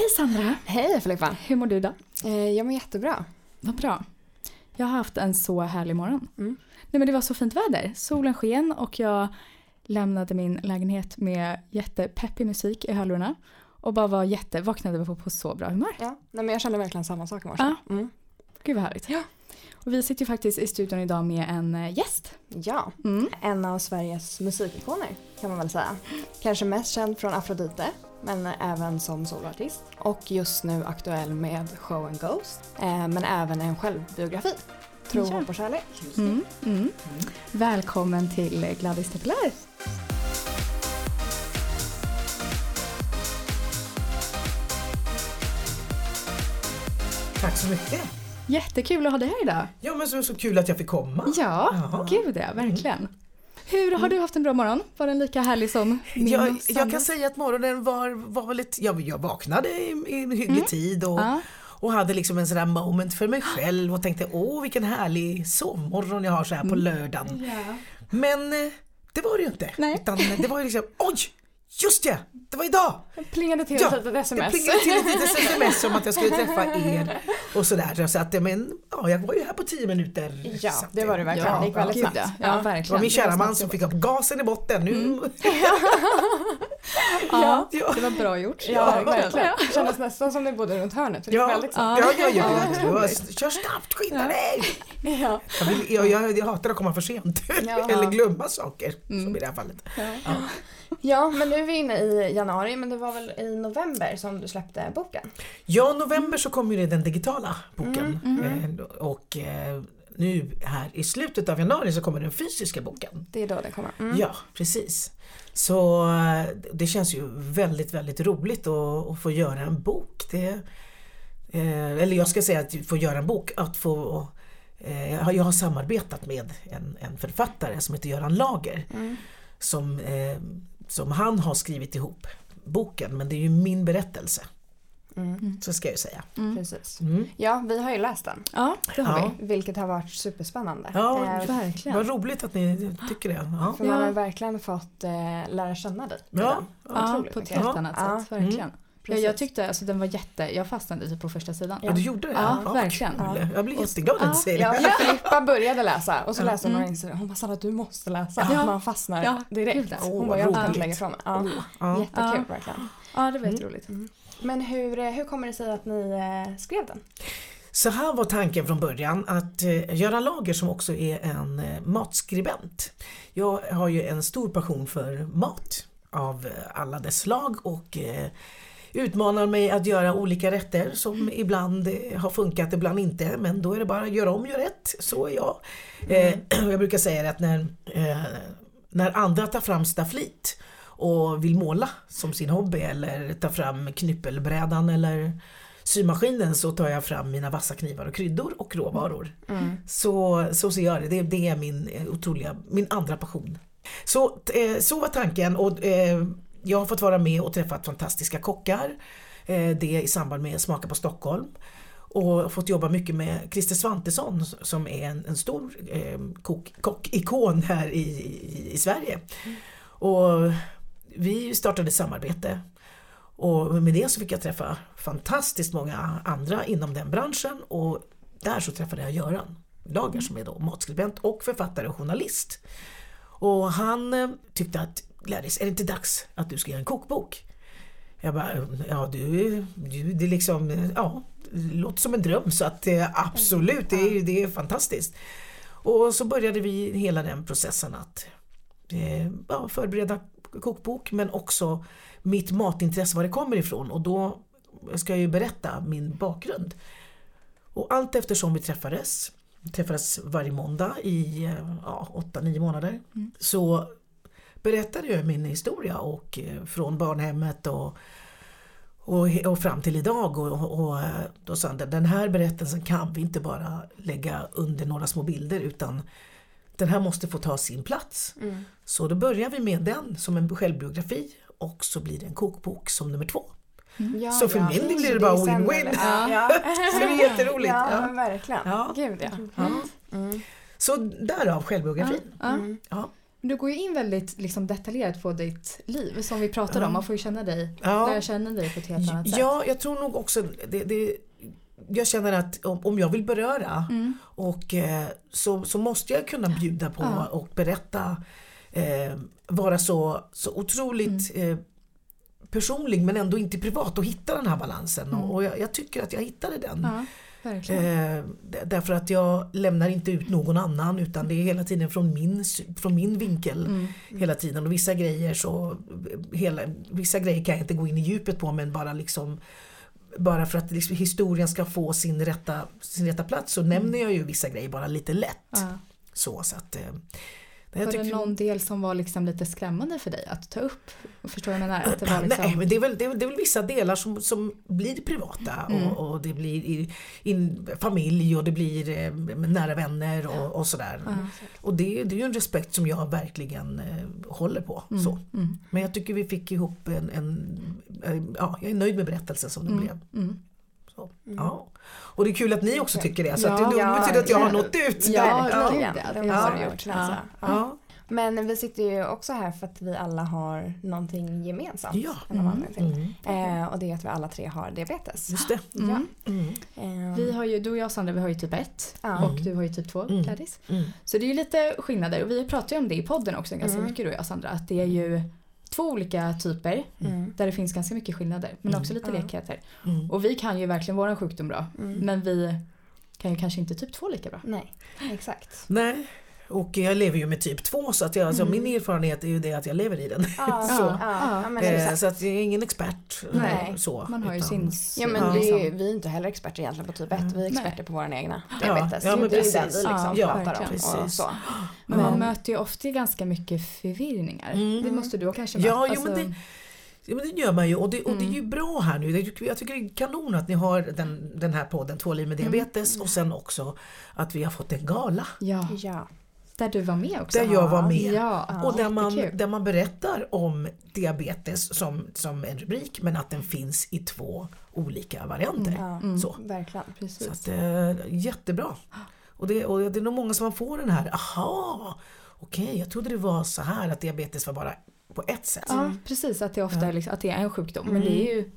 Hej Sandra! Hej Filippa! Hur mår du idag? Eh, jag mår jättebra. Vad bra. Jag har haft en så härlig morgon. Mm. Nej men det var så fint väder. Solen sken och jag lämnade min lägenhet med jättepeppig musik i hörlurarna. Och bara var jätte, vaknade på, på så bra humör. Ja. Nej, men jag känner verkligen samma sak i morse. Ja. Mm. Gud vad härligt. Ja. Och vi sitter ju faktiskt i studion idag med en eh, gäst. ja, Mm. en av Sveriges musikikoner kan man väl säga. Kanske mest känd från Afrodite, men även som soloartist. Och just nu aktuell med Show and Ghost, eh, men även en självbiografi. Tro, Ja. hopp och kärlek. Mm. Mm. Välkommen till Gladys Tepelär. Tack så mycket. Jättekul att ha dig här idag. Ja men så, så kul att jag fick komma. Ja, Ja. gud ja, verkligen. Hur har du haft en bra morgon? Var den lika härlig som min Jag, jag kan säga att morgonen var, var väl lite, jag, jag vaknade i, i en hygglig tid och, Ja. och hade liksom en sån där moment för mig själv och tänkte åh vilken härlig sovmorgon jag har så här på lördagen. Men eh, det var det ju inte. Nej. Utan det var ju liksom oj, just ja, det var idag. Det plingade till Ja, ett litet Det sms. plingade till ett litet sms om att jag skulle träffa er och sådär. Så att, men, ja, jag var ju här på tio minuter. Ja, det var det verkligen. Ja, det gick väldigt snabbt. ja. Ja, Ja. Det var verkligen. min kära man som fick upp gasen i botten. Nu, Ja, Ja. det var bra gjort. Ja, verkligen. Det kändes nästan som det bodde runt hörnet. Det Ja, väldigt ja, ja, ja, ja. Det Kör snabbt, skynda dig! Ja. Jag, vill, jag, jag, jag hatar att komma för sent. Eller glömma saker, Mm. som i det här fallet. Ja, men nu är vi inne i januari, men det var väl i november som du släppte boken? Ja, november så kommer ju den digitala boken. Mm, Eh, Och eh, nu här i slutet av januari så kommer den fysiska boken. Det är då det kommer. Mm. Ja, precis. Så eh, det känns ju väldigt, väldigt roligt att, att få göra en bok. Det, eller jag ska säga att få göra en bok, att få jag har- jag har samarbetat med en, en författare som heter Göran Lager. Mm. Som, eh, som han har skrivit ihop boken, men det är ju min berättelse. Mm. Så ska jag ju säga. Precis. Mm. Ja, vi har ju läst den. Ja, det har Ja. vi. Vilket har varit superspännande. Ja, Eh, Verkligen. Vad roligt att ni tycker det. Ja. för man har verkligen fått eh, lära känna dig. Ja, den. Ja, på ett helt annat Ja. sätt. Verkligen. Mm. Ja, Precis. jag tyckte alltså den var jätte, jag fastnade typ på första sidan. Ja, du gjorde det? Ja, vad verkligen. Ja. Jag blir jätteglad att Ja, du säger Ja, det. för Filippa började läsa och så läste hon Mm. och insåg hon bara Sandra du måste läsa. Ja. Man fastnar Ja, direkt. ja. Hon Åh, bara jag kan inte roligt. lägga ifrån mig. Ja. Ja. Jättekul Ja. verkligen. Ja, det var Mm. jätteroligt. Men hur, eh, hur kommer det sig att ni eh, skrev den? Så här var tanken från början att eh, Göran Lager som också är en matskribent. Jag har ju en stor passion för mat av alla dess slag och utmanar mig att göra olika rätter som ibland eh, har funkat, ibland inte. Men då är det bara att göra om, gör rätt. Så är jag. Eh, jag brukar säga att när, eh, när andra tar fram stafflit och vill måla som sin hobby eller ta fram knyppelbrädan eller symaskinen så tar jag fram mina vassa knivar och kryddor och råvaror. Så, så ser jag det. det. Det är min eh, otroliga, min andra passion. Så, eh, så var tanken och eh, jag har fått vara med och träffat fantastiska kockar. Eh, det i samband med Smaka på Stockholm. Och fått jobba mycket med Christer Svantesson som är en, en stor eh, kock, kockikon här i, i, i Sverige. Och vi startade samarbete och med det så fick jag träffa fantastiskt många andra inom den branschen och där så träffade jag Göran Lager som är då matskribent och författare och journalist. Och han eh, tyckte att Gladys, är det inte dags att du ska göra en kokbok? Jag bara, ja du, du det är liksom, ja, det låter som en dröm så att eh, absolut, det är, det är fantastiskt. Och så började vi hela den processen att eh, ja, förbereda kokbok men också mitt matintresse, var det kommer ifrån och då ska jag ju berätta min bakgrund. Och allt eftersom vi träffades, träffades varje måndag i eh, ja, 8-9 månader, så berättade jag min historia och eh, från barnhemmet och, och, och fram till idag och, och eh, då sa han den här berättelsen kan vi inte bara lägga under några små bilder utan den här måste få ta sin plats. Så då börjar vi med den som en självbiografi och så blir det en kokbok som nummer två. Ja, Så för ja. min del blir det bara win-win. Ja. Ja. Så det är jätteroligt. Ja, Ja. men verkligen. Ja. Gud ja. Ja. Mm. Så därav självbiografin. Ja. Du går ju in väldigt liksom, detaljerat på ditt liv som vi pratade om. Man får ju känna dig, Ja. lära känna dig på ett helt annat sätt. Ja, jag tror nog också det, det, jag känner att om, jag vill beröra Mm. och eh, så, så måste jag kunna bjuda på Ja. och berätta eh, vara så, så otroligt Mm. eh, personlig men ändå inte privat och hitta den här balansen Mm. och, och jag, jag tycker att jag hittade den. Ja. Eh, därför att jag lämnar inte ut någon annan utan det är hela tiden från min, från min vinkel. Mm. Hela tiden och vissa grejer så hela, Vissa grejer kan jag inte gå in i djupet på men bara liksom bara för att liksom historien ska få sin rätta, sin rätta plats så nämner jag ju vissa grejer bara lite lätt. Ja. Så, så att, eh, Var det någon del som var liksom lite skrämmande för dig att ta upp? Förstår jag menar? Att det var liksom... Nej, men det är, väl, det, är, väl- det är väl vissa delar som, som blir privata Mm. och, och det blir i, i familj och det blir eh, nära vänner och, och sådär. Ja. Och det, det är ju en respekt som jag verkligen eh, håller på. Mm. Så. Mm. Men jag tycker vi fick ihop en, en eh, ja, jag är nöjd med berättelsen som den Mm. Blev. Mm. Ja. Och det är kul att ni också tycker det så Ja. att det, Ja, betyder att jag har ja. nått ut. Ja, Verkligen. ja, det har du gjort. Alltså. Ja. Ja. Men vi sitter ju också här för att vi alla har någonting gemensamt. Ja. Till. Mm. Eh, och det är att vi alla tre har diabetes. Just det. Mm. Mm. Eh, Vi har ju, du och jag Sandra, vi har ju typ 1 Ja. och du har ju typ 2 Mm. Gladys. Mm. Så det är ju lite skillnader och vi pratar ju om det i podden också ganska Mm. mycket du och jag Sandra. Att det är ju två olika typer mm. där det finns ganska mycket skillnader men Mm. också lite Ja. likheter. Mm. Och vi kan ju verkligen våran sjukdom bra Mm. men vi kan ju kanske inte typ 2 lika bra. Nej, exakt. Nej. Och jag lever ju med typ 2 så att jag, alltså, Mm. min erfarenhet är ju det att jag lever i den. Ja, Så. ja, ja, men Eh, så att jag är ingen expert. eh, Nej. Så, Man har ju utan- sin Ja men Ja. det är ju, vi är inte heller experter egentligen på typ 1. Vi är experter Nej. på våra egna Ja, diabetes. ja, men det är ju den precis. vi liksom Ja, pratar om. Och så. Men Ja. man möter ju ofta ganska mycket förvirringar. Mm. Det måste du också kanske Ja, möta. jo, men Alltså, det- Ja, men det gör man ju och det, och det är Mm. ju bra här nu. Jag tycker det är kanon att ni har den, den här podden Två liv med Mm. diabetes och sen också att vi har fått en gala ja, Ja. Där du var med också. där jag var med. Ja, Och där man, där man berättar om diabetes som, som en rubrik men att den finns i två olika varianter. Ja, Mm. Så. verkligen. Precis. Så att, eh, jättebra. Och det, och det är nog många som får den här, aha, okej jag trodde det var så här att diabetes var bara på ett sätt. Ja, precis. Att det ofta är, liksom, att det är en sjukdom. Men Mm. det är ju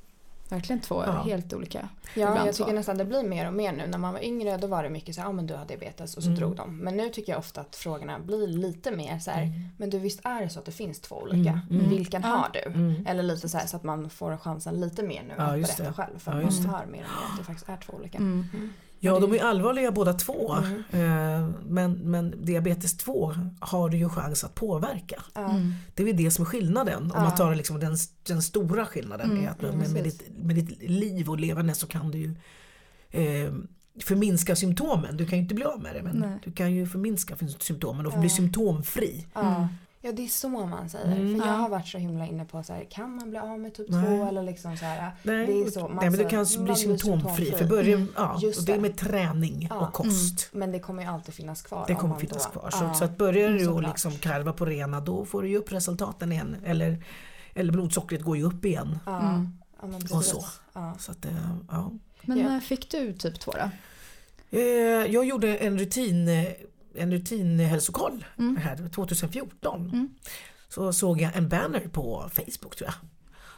verkligen två Ja. helt olika. Ja, Ibland jag tycker så. nästan det blir mer och mer nu. När man var yngre då var det mycket så här, ja men du har diabetes och så Mm. drog de. Men nu tycker jag ofta att frågorna blir lite mer så här, Mm. men du visst är det så att det finns två olika? Mm, mm. Vilken Ja. har du? Mm. Eller lite så här så att man får chansen lite mer nu Ja, att berätta det. själv. För Ja, man hör mer och mer att det faktiskt är två olika. Mm. Ja, de är allvarliga båda två. Mm. Eh, Men, men diabetes 2 har du ju chans att påverka. Mm. Det är väl det som är skillnaden. Om Ja. man tar liksom den, den stora skillnaden. Mm, är att mm, med, med, ditt, med ditt liv och levande så kan du ju eh, förminska symptomen. Du kan ju inte bli av med det men Nej. du kan ju förminska symptomen och Ja. bli symptomfri. Ja. Mm. det är så man säger. Mm. För jag Ja. har varit så himla inne på så här, kan man bli av med typ Nej. 2 eller liksom så här. Nej, Det är så, man nej men du kan bli blir symptomfri. För början, Mm. ja, Just och det är med träning Ja. och kost. Men det kommer ju alltid finnas kvar. Det om kommer finnas då- kvar. Ja. Så, så att börjar du att liksom karva på rena då får du ju upp resultaten igen. Eller, eller blodsockret går ju upp igen. Ja, Mm. Och precis. så. Ja. Så att, eh, ja. Men när fick du typ två då? Eh, Jag gjorde en rutin eh, en rutinhälsokoll Mm. här 2014. Mm. Så såg jag en banner på Facebook tror jag.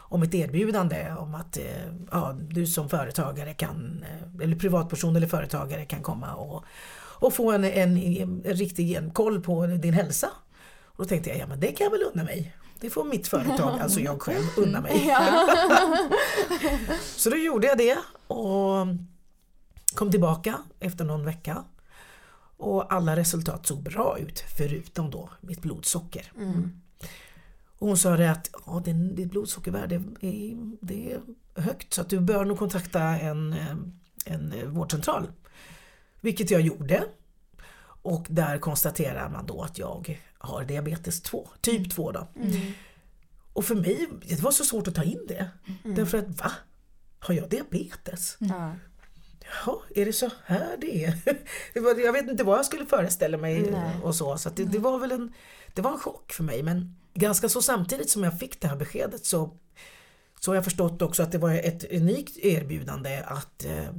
Om ett erbjudande om att eh, ja, du som företagare kan, eh, eller privatperson eller företagare kan komma och, och få en, en, en riktig koll på din hälsa. Och då tänkte jag, ja men det kan jag väl unna mig. Det får mitt företag, alltså jag själv, unna mig. Så då gjorde jag det och kom tillbaka efter någon vecka. Och alla resultat såg bra ut förutom då mitt blodsocker. Mm. Och hon sa det att ja, din, ditt blodsockervärde är, det är högt så att du bör nog kontakta en, eh, en eh, vårdcentral. Vilket jag gjorde. Och där konstaterar man då att jag har diabetes 2, typ 2 då. Mm. Och för mig, det var så svårt att ta in det. Mm. Därför att va? Har jag diabetes? Ja. Ja, är det så här det är? Det var, jag vet inte vad jag skulle föreställa mig Nej. och så. Så det, det var väl en, det var en chock för mig. Men ganska så samtidigt som jag fick det här beskedet så, så har jag förstått också att det var ett unikt erbjudande att eh,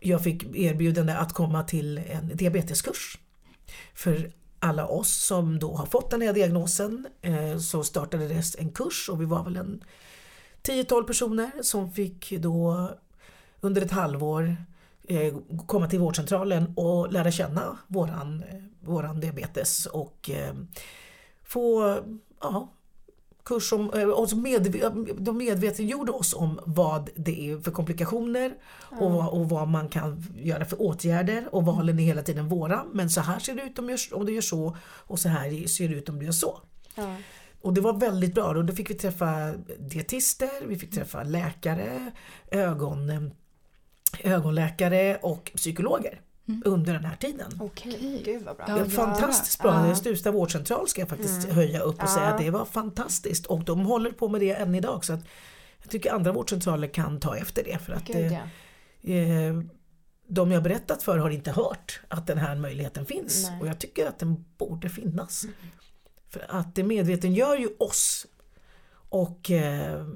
jag fick erbjudande att komma till en diabeteskurs. För alla oss som då har fått den här diagnosen eh, så startades en kurs och vi var väl en 10-12 personer som fick då under ett halvår eh, komma till vårdcentralen och lära känna våran, eh, våran diabetes och eh, få ja, kurs om, och så medve, de medvetengjorde oss om vad det är för komplikationer och, vad, och vad man kan göra för åtgärder och valen är hela tiden våra men så här ser det ut om, gör, om du gör så och så här ser det ut om du gör så. Ja. Och det var väldigt bra. Och då fick vi träffa dietister, vi fick träffa läkare, ögon, ögonläkare och psykologer under den här tiden. Okej, gud vad bra. Ja, Det var fantastiskt bra. Ja. Stuvsta vårdcentral ska jag faktiskt höja upp och Ja. säga att det var fantastiskt. Och de håller på med det än idag. Så att jag tycker andra vårdcentraler kan ta efter det. För att Gud, eh, ja. eh, de jag berättat för har inte hört att den här möjligheten finns. Nej. Mm. Och jag tycker att den borde finnas. För att det medvetengör ju oss och eh,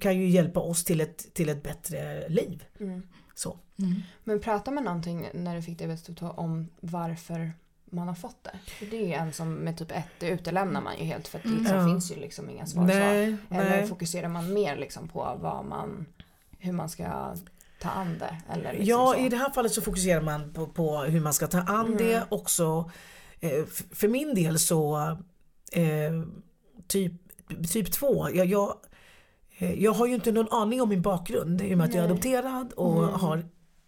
kan ju hjälpa oss till ett, till ett bättre liv. Mm. Så. Men pratar man någonting när du fick diabetes typ 2 om varför man har fått det? För det är ju en som med typ 1, det utelämnar man ju helt för att det liksom Ja. finns ju liksom inga svar. så. Nej, Eller nej. fokuserar man mer liksom på vad man, hur man ska ta an det? Eller liksom Ja, så? i det här fallet så fokuserar man på, på hur man ska ta an Mm. det också. Eh, för min del så eh, typ, typ 2, jag, jag, jag har ju inte någon aning om min bakgrund i och med att jag är Nej. adopterad och Mm. har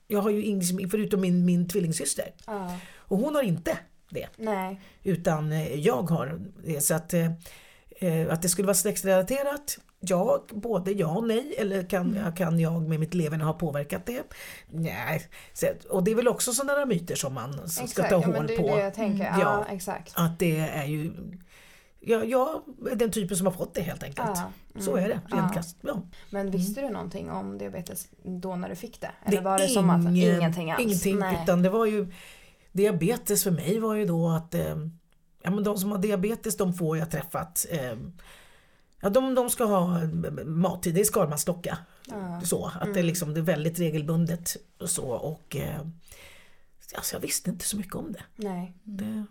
jag har ju ingen, förutom min, min tvillingsyster Ja, och hon har inte det nej. utan eh, jag har det. Så att, eh, eh, att det skulle vara släktrelaterat Ja, både ja och nej. Eller kan, kan jag med mitt leverne ha påverkat det? Nej. Och det är väl också sådana myter som man ska Exakt, ta ja, hål det är på. det jag tänker. Mm, Ja, ja. exakt. Att det är ju Ja, jag är den typen som har fått det helt enkelt. Ja, mm, Så är det, rent ja. Ja. Men visste du någonting om diabetes då när du fick det? Det Eller var det som att ingen- ingenting alls? Ingenting, Nej. utan det var ju Diabetes för mig var ju då att eh, ja, men de som har diabetes de får jag träffat eh, Ja, de, de ska ha mattid, det är skalmanstocka. Ja. Så, att det, är liksom, det är väldigt regelbundet och så och eh, alltså jag visste inte så mycket om det. Nej, Det,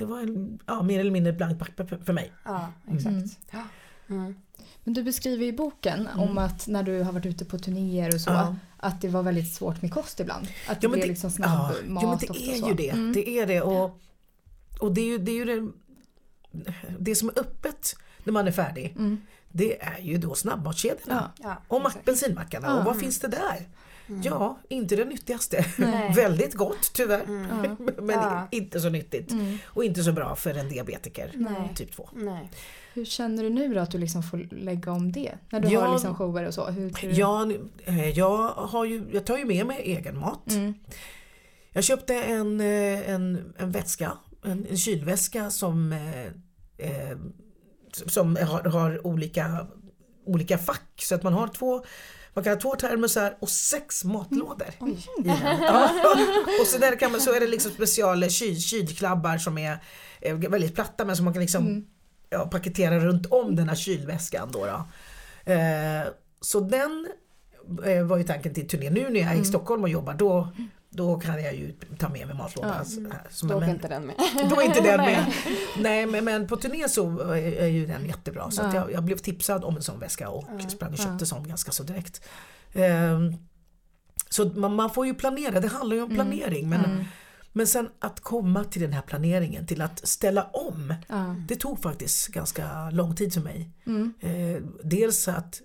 det var en, ja, mer eller mindre blankt papper för mig. ja exakt. Mm. Ja. Mm. Men du beskriver i boken om att när du har varit ute på turnéer och så Ja. att det var väldigt svårt med kost ibland. Att det Ja, blev det- liksom snabb ja, mat ja, men det är så. ju det. Mm. Det är det och, och det är ju det, är ju det, det som är öppet när man är färdig. Mm. Det är ju då snabbmatskedjorna. Ja. Ja, Och mack, bensinmackarna. Ja. Och vad finns det där? Mm. Ja, inte det nyttigaste. Väldigt gott tyvärr. Ja. Men Ja. inte så nyttigt. Mm. Och inte så bra för en diabetiker. Nej. Typ 2. Nej. Hur känner du nu då att du liksom får lägga om det? När du Ja. har liksom shower och så. Hur? Jag, eh, jag, har ju, jag tar ju med mig egen mat. Mm. Jag köpte en, eh, en, en vätska, en, en kylväska som, eh, eh, som har, har olika, olika fack. Så att man har två man kan ha två termosar och sex matlådor. I den. Ja. Och så, där kan man, så är det liksom special kyl, kylklabbar som är eh, väldigt platta men som man kan liksom Mm. ja, paketera runt om den här kylväskan. Då, då. Eh, så den eh, var ju tanken till turné. Nu när jag är i Stockholm och jobbar då, då kan jag ju ta med mig matlådan. Ja. här, som Då men- inte den med. då är inte den med. Nej. Men, men på turné så är, är ju den jättebra. Så att Ja. jag, jag blev tipsad om en sån väska och Ja. sprang och Ja. köpte sån ganska så direkt. Ehm, så man, man får ju planera, det handlar ju om Mm. planering. Men, Mm. men sen att komma till den här planeringen, till att ställa om. Ja. Det tog faktiskt ganska lång tid för mig. Mm. Eh, dels att,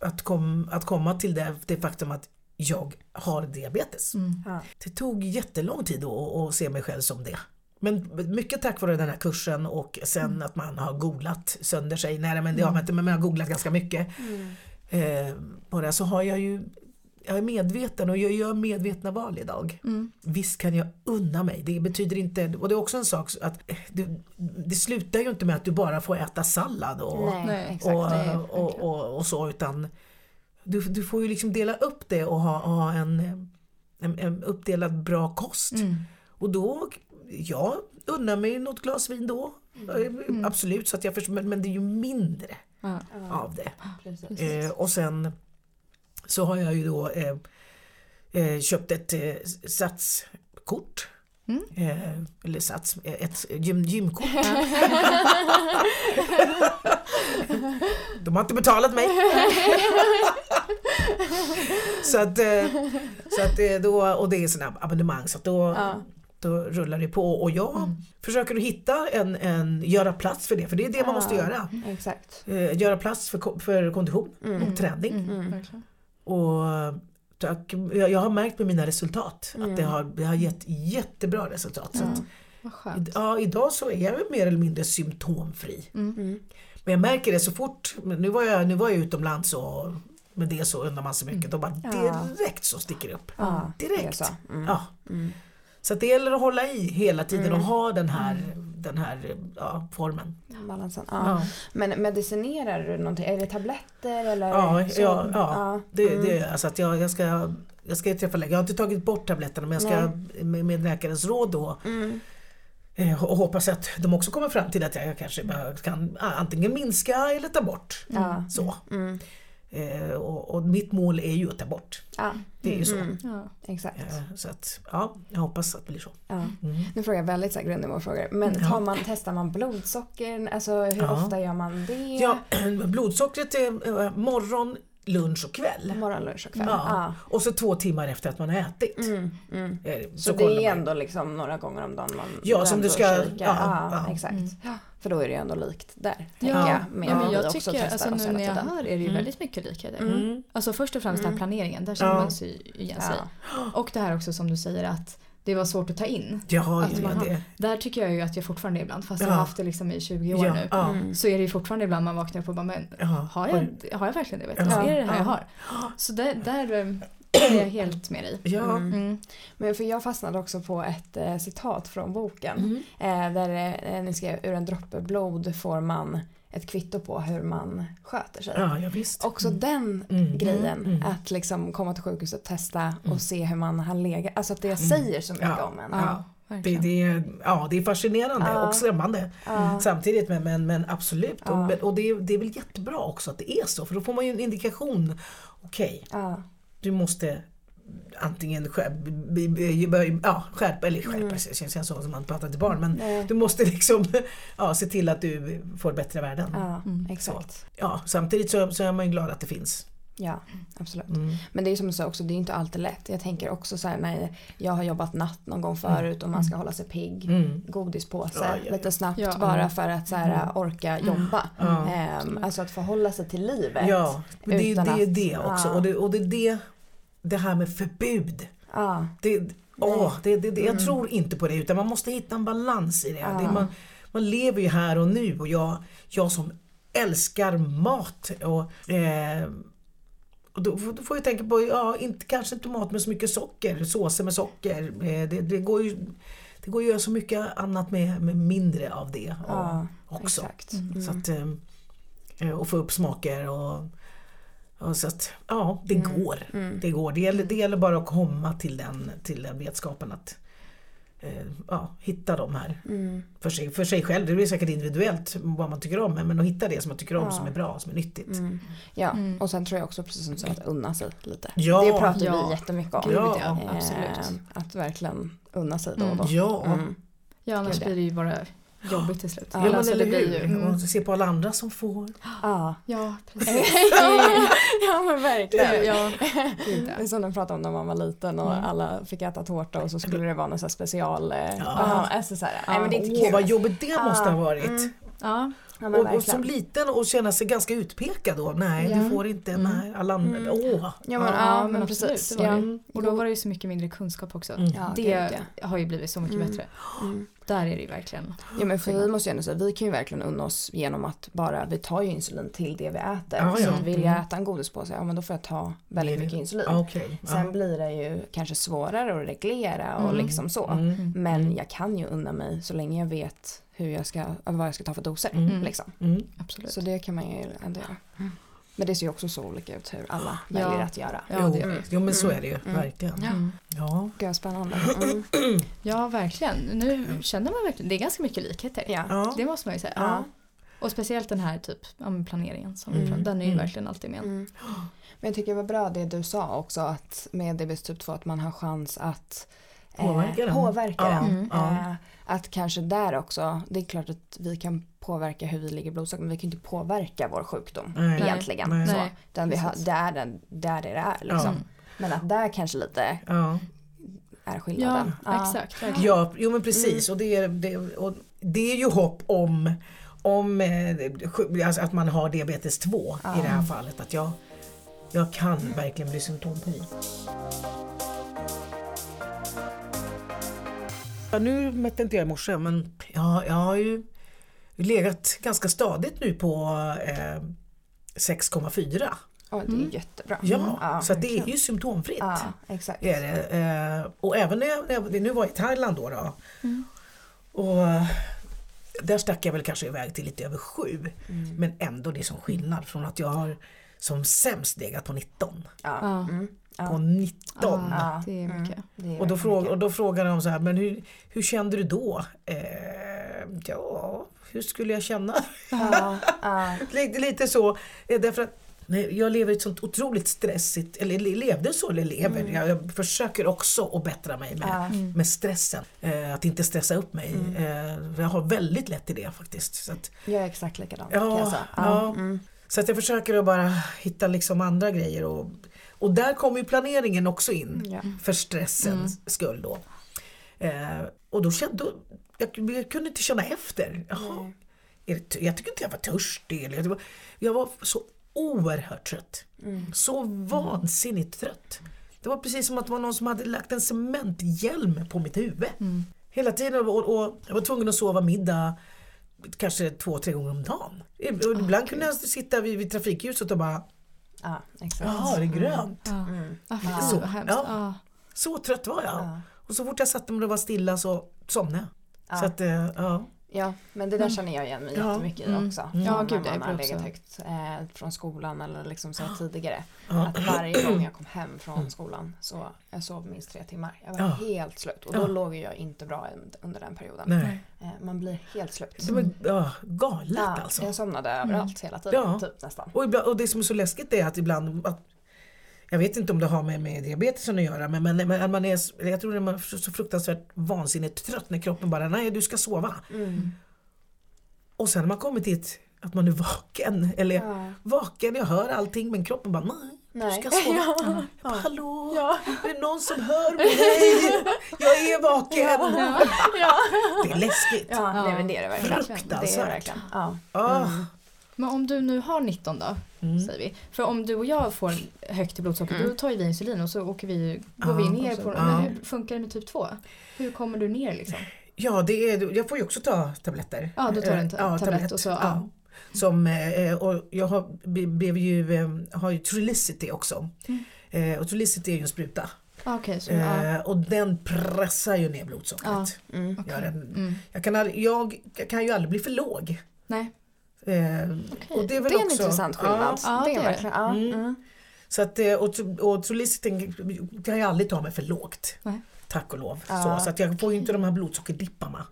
att, kom, att komma till det, det faktum att jag har diabetes. Mm. Ja. Det tog jättelång tid att, att se mig själv som det. Men mycket tack vare den här kursen och sen Mm. att man har googlat sönder sig. Nej men det har man inte men man har googlat ganska mycket. Mm. Eh, bara så har jag ju jag är medveten och jag gör medvetna val idag. Mm. Visst kan jag unna mig. Det betyder inte, och det är också en sak att eh, det, det slutar ju inte med att du bara får äta sallad och, Nej, Nej. exakt. och, Nej, och, och, och så utan du, du får ju liksom dela upp det och ha, ha en, en, en uppdelad bra kost. Mm. Och då, jag unnar mig något glas vin då. Eh, Absolut, så att jag förstår, men, men det är ju mindre Ja. Av det. Eh, och sen så har jag ju då eh, eh, köpt ett eh, satskort Mm. Eh, eller sats, ett gym, gymkort. De har inte betalat mig. så att, eh, så att eh, då, och det är sådana abonnemang så att då, Ja. då rullar det på och jag Mm. försöker att hitta en, en, göra plats för det för det är det man Ja. måste göra. Exakt. Eh, göra plats för, för kondition Mm. och träning. Mm, verkligen. Och tack, jag, jag har märkt med mina resultat Mm. att det har, det har gett jättebra resultat. Så att, Vad skönt. ja, idag så är jag mer eller mindre symptomfri. Mm. Mm. Men jag märker det så fort, nu var jag, nu var jag utomlands och med det så undrar man så mycket, då bara Ja. direkt så sticker det upp. Ja, Direkt. så. Mm. Ja. Mm. Så att det gäller att hålla i hela tiden Mm. och ha den här, den här ja, formen. Balansen. Ja. Ja. Men medicinerar du någonting? Är det tabletter eller? Ja, så? ja, ja. Det, Mm. det, alltså att jag, jag, ska, jag ska träffa läkare. Jag har inte tagit bort tabletterna men jag ska med, med läkarens råd då Mm. eh, och hoppas att de också kommer fram till att jag kanske kan antingen minska eller ta bort. Ja. Så. Mm. Eh, och, och mitt mål är ju att ta bort. Ja. Det är ju så. Mm. Ja. Exakt. Eh, så att ja, jag hoppas att det blir så. Ja. Mm. Nu frågar jag väldigt så här grundnivåfrågor. Men tar man, testar man blodsocker? Alltså hur Ja. ofta gör man det? Ja, blodsockret är eh, morgon, lunch och kväll. Morgon, lunch och kväll? Ja. Ja. Och så två timmar efter att man har ätit. Mm. Mm. Eh, Så, kollar det är man. ändå liksom några gånger om dagen man Ja, som du ska- ja, Ja, ja. exakt. Mm. För då är det ju ändå likt där. Ja, jag, med ja, att men vi jag också tycker, alltså nu när jag tiden. hör är det ju Mm. väldigt mycket likheter. Mm. Alltså först och främst den här Mm. planeringen, där känner Ja. man sig igen sig. Ja. Och det här också som du säger att det var svårt att ta in. Ja, Att man har- det. Där tycker jag ju att jag fortfarande är ibland, fast jag Ja. har haft det liksom i 20 år Ja, nu. ja, Mm. Så är det ju fortfarande ibland man vaknar upp och bara men ja. har jag, har jag verkligen det? Vet? Ja. Är det det här jag Ja. har? Så där, där eh, är jag helt med dig. Ja. Mm. Mm. Men för jag fastnade också på ett eh, citat från boken. Mm. Eh, där eh, ni skrev ur en droppe blod får man ett kvitto på hur man sköter sig. Ja, ja visst. Också den Mm. grejen, Mm. att liksom komma till sjukhuset, testa och Mm. se hur man har legat. Alltså att det säger så mycket Ja. om en. Ja, Det, det, är, ja, det är fascinerande Ja. och skrämmande Ja. samtidigt men, men, men absolut. Ja. Och, och det, är- det är väl jättebra också att det är så för då får man ju en indikation. Okej, Ja. du måste antingen b- ja, skärpa eller skärpa Mm. sig, känns så som man pratar till barn men Nej. du måste liksom ja, se till att du får bättre värden. Ja, Mm. exakt. Ja, samtidigt så, så är man ju glad att det finns. Ja, absolut. Mm. Men det är som du sa också, det är inte alltid lätt. Jag tänker också så här när jag har jobbat natt någon gång förut och man ska hålla sig pigg. Mm. Godispåse Ja, ja, ja. lite snabbt Ja. bara för att så här, orka jobba. Ehm, alltså att förhålla sig till livet. Ja, men det, Utan det är att- det också. ja. Och, det, och det är det, det här med förbud. Ja. Det, åh, det, det, det, jag Mm. tror inte på det utan man måste hitta en balans i det. Ja. det man, man lever ju här och nu och jag, jag som älskar mat och, eh, och då, får- då får jag tänka på, ja, inte, kanske inte mat med så mycket socker, såser med socker. Eh, det, det, går ju, det går ju att göra så mycket annat med, med mindre av det och, Ja, också. Exakt. Mm. Så att, eh, och få upp smaker och, och så att ja, det Mm. går. Mm. Det går. Det gäller, det gäller bara att komma till den, till den vetskapen att eh, ja, hitta de här Mm. för sig, för sig själv. Det blir säkert individuellt vad man tycker om men att hitta det som man tycker om Ja. som är bra, som är nyttigt. Mm. Ja, Mm. och sen tror jag också precis som du sa att unna sig lite. Ja. det pratar Ja. vi jättemycket om. Ja. ja, Eh, absolut. Att verkligen unna sig då och Mm. då. Ja, Mm. Ja, annars blir det ju bara jobbigt till slut. Ja, ja men alltså, det blir ju- Och se på alla andra som får. Ja. Ja, precis. ja men verkligen. ja, Det ja. är som de pratade om när man var liten och Mm. alla fick äta tårta och så skulle det vara någon special... eh, Ja. aha, alltså så här, nej men det är inte Åh vad jobbigt det måste ha Ja. varit. Mm. ja. Ja, Och, och som liten och känna sig ganska utpekad då. Nej, Ja. du får inte. Mm. Nej, alla andra. Mm. Åh. Ja men, Ja, ja, men precis. det Ja. det. Och då var det ju så mycket mindre kunskap också. Mm. Ja, det ja. har ju blivit så mycket Mm. bättre. Mm. Där är det ju verkligen. Ja men för vi måste ju ändå säga, vi kan ju verkligen unna oss genom att bara, vi tar ju insulin till det vi äter. Ja, så ja. att vill jag Mm. äta en godispåse, ja men då får jag ta väldigt mycket insulin. Ja, Okej. Sen Ja. blir det ju kanske svårare att reglera och Mm. liksom så. Mm. Men jag kan ju unna mig så länge jag vet hur jag ska, vad jag ska ta för doser. Mm. Liksom. Mm. Absolut. Så det kan man ju ändå göra. Men det ser ju också så olika ut hur alla Ja. väljer att göra. Ja, jo, det gör jo men så är det ju, Mm. verkligen. Ja. Mm. Ja. Gud spännande. Mm. Ja, verkligen. Nu känner man verkligen, det är ganska mycket likheter. Ja. Det måste man ju säga. Ja. Och speciellt den här typ planeringen, som Mm. den är ju Mm. verkligen alltid med. Mm. Men jag tycker det var bra det du sa också att med diabetes typ 2 att man har chans att Påverkar den? påverkar Ja, den. mm, ja. Eh, att kanske där också, det är klart att vi kan påverka hur vi ligger i blodsocker men vi kan inte påverka vår sjukdom Nej. egentligen. Nej. Så, utan vi har, det är den, där det är liksom. Ja. Men att där kanske lite Ja. är Ja, skillnaden. exakt. verkligen. Ja, jo men precis och det är, det, och det är ju hopp om, om eh, alltså att man har diabetes 2 i det här fallet. Att jag, jag kan verkligen bli symptomfri. Ja, nu mätte inte jag i morse men jag, jag har ju legat ganska stadigt nu på eh, 6,4. Ja, det är jättebra. Ja, Ja, så att det är ju symptomfritt. Ja, exakt. Är det. Eh, och även när jag, när jag nu var i Thailand då. då och eh, där stack jag väl kanske iväg till lite över sju. Mm. Men ändå det är som skillnad från att jag har som sämst legat på 19. Ja. Ja. Mm. Ja. På 19. Ja. Det är mycket. Det är Och, då fråga, mycket. och då frågar de så här, men hur, hur kände du då? Eh, ja, hur skulle jag känna? Ja, ja. lite, lite så. Eh, därför att jag lever ett sånt otroligt stressigt, eller le- levde så, eller lever. Jag, jag försöker också att bättra mig med, Ja. med stressen. Eh, att inte stressa upp mig. Eh, jag har väldigt lätt till det faktiskt. Så att, Jag är exakt likadan kan jag ja, säga. ja. Mm. Så att jag försöker att bara hitta liksom andra grejer. Och, och där kommer ju planeringen också in. Ja. För stressens skull då. Eh, och då kände jag, jag kunde inte känna efter. Jaha, det, jag tycker inte jag var törstig. Eller, jag, var, jag var så oerhört trött. Så vansinnigt trött. Det var precis som att det var någon som hade lagt en cementhjälm på mitt huvud. Hela tiden och, och jag var tvungen att sova middag kanske två, tre gånger om dagen. Och ibland kunde jag sitta vid, vid trafikljuset och bara, Ja, exakt. jaha det är grönt. Ja. Mm. Ah, Så, hemskt. ja. Så trött var jag. Ja. Och så fort jag satte mig och var stilla så somnade jag. Ja. Så att, eh, ja. Ja, men det där känner jag igen mig Ja. jättemycket i Mm. också. Mm. Ja, När gud, man jag har legat högt eh, från skolan eller liksom så tidigare. Ja. Att varje gång jag kom hem från skolan så jag sov minst tre timmar. Jag var Ja. helt slut och då Ja. låg jag inte bra under den perioden. Nej. Eh, man blir helt slut. Det var ja, galet Ja, alltså. Jag somnade överallt hela tiden, Ja. typ nästan. Och, ibland, och det som är så läskigt är att ibland att, jag vet inte om det har med, med diabetesen att göra men, men, men man är, jag tror att man är så fruktansvärt vansinnigt trött när kroppen bara nej du ska sova. Mm. Och sen när man till ett, att man är vaken eller Ja. vaken, jag hör allting men kroppen bara nej. Nej. Du ska sova. Ja. Jag bara, Hallå, Ja. är det någon som hör mig? Jag är vaken. Ja. Det är läskigt. Ja, Ja. nej, men det är det verkligen. Det är Fruktansvärt. det verkligen. Ja. Ah. Men om du nu har 19 då, Mm. säger vi. För om du och jag får högt i blodsocker då tar ju vi insulin och så åker vi, går vi Ja, ner så- på... ja. Men hur funkar det med typ 2? Hur kommer du ner liksom? Ja, det är, jag får ju också ta tabletter. Ja, du tar en ta- Eh, tablett och så, ja. Som, eh, och jag har, blev ju, eh, har ju Trulicity också. Mm. Och Trulicity är ju en spruta. Ah, Okej, så ja. Och den pressar ju ner blodsockret. Mm. Gör den. Mm. Jag, kan aldrig, jag kan ju aldrig bli för låg. Nej. Eh, och det är Det är en också, intressant skillnad. Ja, det det är är verkligen. Ja. Mm. Mm. Så att, eh, och, och Trulicity kan jag aldrig ta mig för lågt. Nej. Tack och lov. Ja. Så, så att jag får ju inte de här blodsockerdipparna.